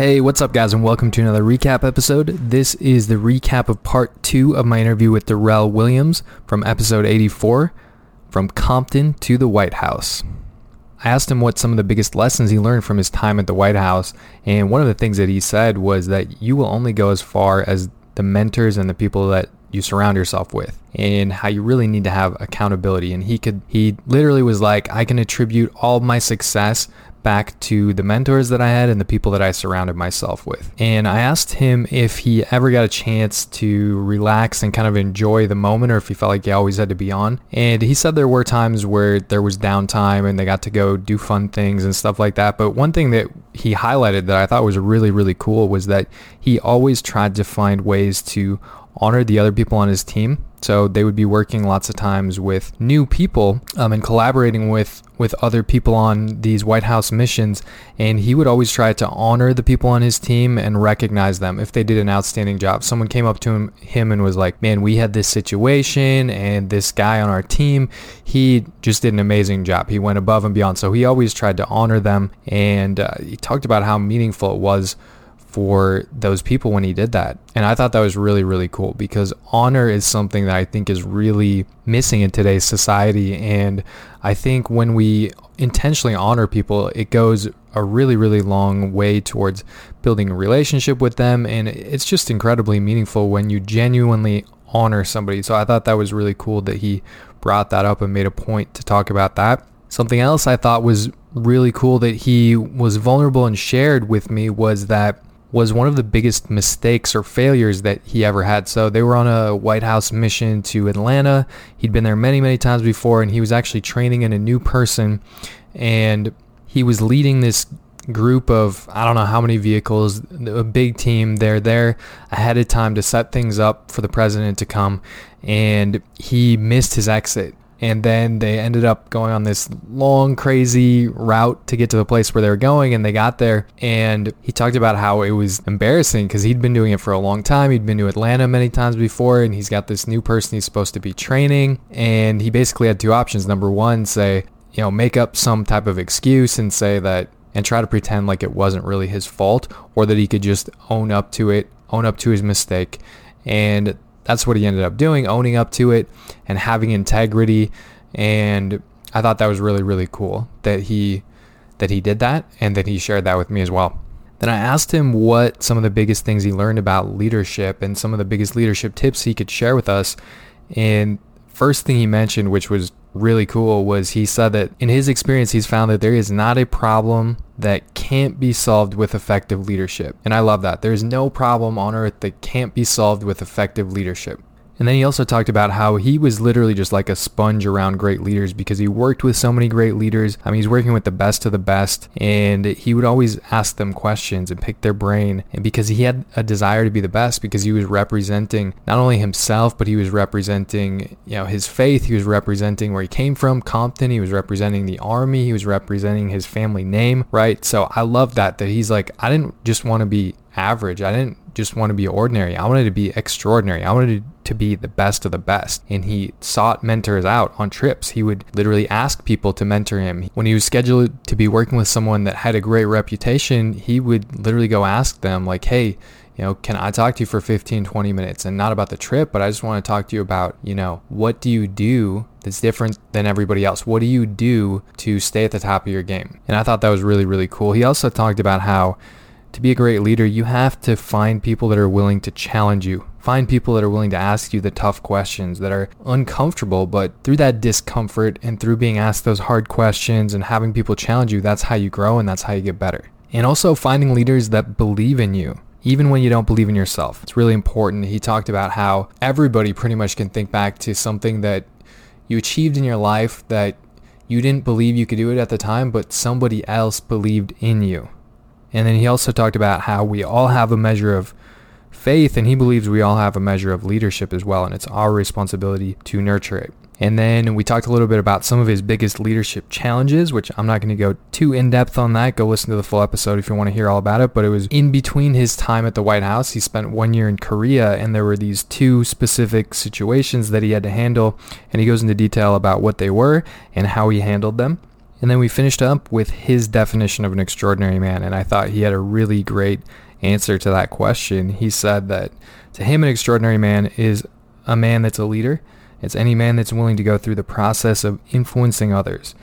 Hey, what's up, guys, and welcome to another recap episode. This is the recap of part two of my interview with Darrell Williams from episode 84 From Compton to the White House. I asked him what some of the biggest lessons he learned from his time at the White House, and one of the things that he said was that you will only go as far as the mentors and the people that you surround yourself with and how you really need to have accountability and he could he literally was like I can attribute all my success back to the mentors that I had and the people that I surrounded myself with. And I asked him if he ever got a chance to relax and kind of enjoy the moment or if he felt like he always had to be on. And he said there were times where there was downtime and they got to go do fun things and stuff like that. But one thing that he highlighted that I thought was really, really cool was that he always tried to find ways to honor the other people on his team so they would be working lots of times with new people um, and collaborating with with other people on these White House missions. And he would always try to honor the people on his team and recognize them if they did an outstanding job. Someone came up to him, him and was like, "Man, we had this situation, and this guy on our team, he just did an amazing job. He went above and beyond." So he always tried to honor them, and uh, he talked about how meaningful it was for those people when he did that. And I thought that was really, really cool because honor is something that I think is really missing in today's society. And I think when we intentionally honor people, it goes a really, really long way towards building a relationship with them. And it's just incredibly meaningful when you genuinely honor somebody. So I thought that was really cool that he brought that up and made a point to talk about that. Something else I thought was really cool that he was vulnerable and shared with me was that was one of the biggest mistakes or failures that he ever had. So they were on a White House mission to Atlanta. He'd been there many, many times before, and he was actually training in a new person. And he was leading this group of I don't know how many vehicles, a big team. They're there ahead of time to set things up for the president to come, and he missed his exit and then they ended up going on this long crazy route to get to the place where they were going and they got there. And he talked about how it was embarrassing because he'd been doing it for a long time. He'd been to atlanta many times before and he's got this new person he's supposed to be training. And he basically had two options. Number one say you know make up some type of excuse and say that and try to pretend like it wasn't really his fault or that he could just own up to it own up to his mistake. And that's what he ended up doing, owning up to it and having integrity. And I thought that was really, really cool that he that he did that and that he shared that with me as well. Then I asked him what some of the biggest things he learned about leadership and some of the biggest leadership tips he could share with us. And first thing he mentioned, which was really cool, was he said that in his experience, he's found that there is not a problem that can't be solved with effective leadership. And I love that. There's no problem on earth that can't be solved with effective leadership. And then he also talked about how he was literally just like a sponge around great leaders because he worked with so many great leaders. I mean, he's working with the best of the best and he would always ask them questions and pick their brain. And because he had a desire to be the best because he was representing not only himself, but he was representing, you know, his faith. He was representing where he came from, Compton. He was representing the army. He was representing his family name, right? So I love that, that he's like, I didn't just want to be average. I didn't just want to be ordinary. I wanted to be extraordinary. I wanted to be the best of the best. And he sought mentors out on trips. He would literally ask people to mentor him. When he was scheduled to be working with someone that had a great reputation, he would literally go ask them, like, hey, you know, can I talk to you for 15, 20 minutes? And not about the trip, but I just want to talk to you about, you know, what do you do that's different than everybody else? What do you do to stay at the top of your game? And I thought that was really, really cool. He also talked about how to be a great leader, you have to find people that are willing to challenge you. Find people that are willing to ask you the tough questions that are uncomfortable, but through that discomfort and through being asked those hard questions and having people challenge you, that's how you grow and that's how you get better. And also finding leaders that believe in you, even when you don't believe in yourself. It's really important. He talked about how everybody pretty much can think back to something that you achieved in your life that you didn't believe you could do it at the time, but somebody else believed in you And then he also talked about how we all have a measure of faith, and he believes we all have a measure of leadership as well, and it's our responsibility to nurture it. And then we talked a little bit about some of his biggest leadership challenges, which I'm not going to go too in depth on that. Go listen to the full episode if you want to hear all about it. But it was in between his time at the White House. He spent one year in Korea, and there were these two specific situations that he had to handle. And he goes into detail about what they were and how he handled them. And then we finished up with his definition of an extraordinary man. And I thought he had a really great answer to that question. He said that to him, an extraordinary man is a man that's a leader it's any man that's willing to go through the process of influencing others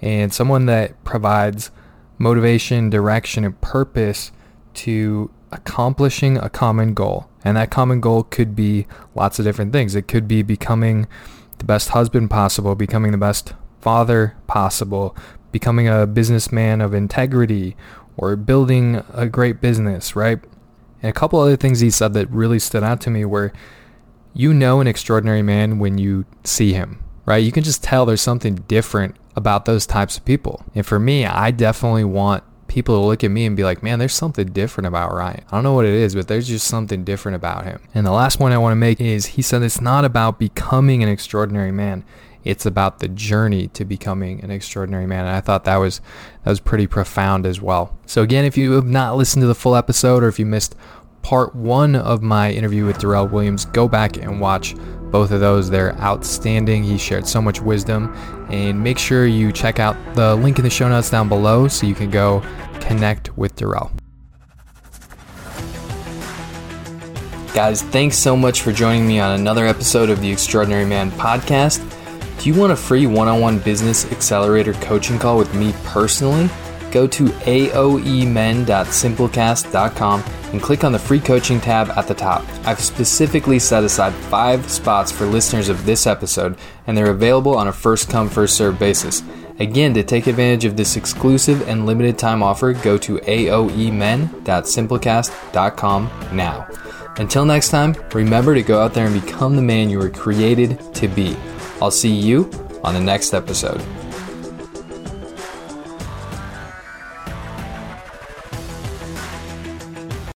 and someone that provides motivation, direction, and purpose to accomplishing a common goal. And that common goal could be lots of different things. It could be becoming the best husband possible, becoming the best father possible, becoming a businessman of integrity, or building a great business, right? And a couple other things he said that really stood out to me were you know an extraordinary man when you see him, right? You can just tell there's something different about those types of people. And for me, I definitely want people to look at me and be like, man, there's something different about Ryan. I don't know what it is, but there's just something different about him. And the last point I want to make is he said it's not about becoming an extraordinary man. It's about the journey to becoming an extraordinary man. And I thought that was that was pretty profound as well. So again, if you have not listened to the full episode or if you missed part one of my interview with Darrell Williams. Go back and watch both of those. They're outstanding. He shared so much wisdom. And make sure you check out the link in the show notes down below so you can go connect with Darrell. Guys, thanks so much for joining me on another episode of the Extraordinary Man podcast. Do you want a free one on one business accelerator coaching call with me personally? Go to aoemen.simplecast.com and click on the free coaching tab at the top. I've specifically set aside five spots for listeners of this episode, and they're available on a first come, first served basis. Again, to take advantage of this exclusive and limited time offer, go to aoemen.simplecast.com now. Until next time, remember to go out there and become the man you were created to be. I'll see you on the next episode.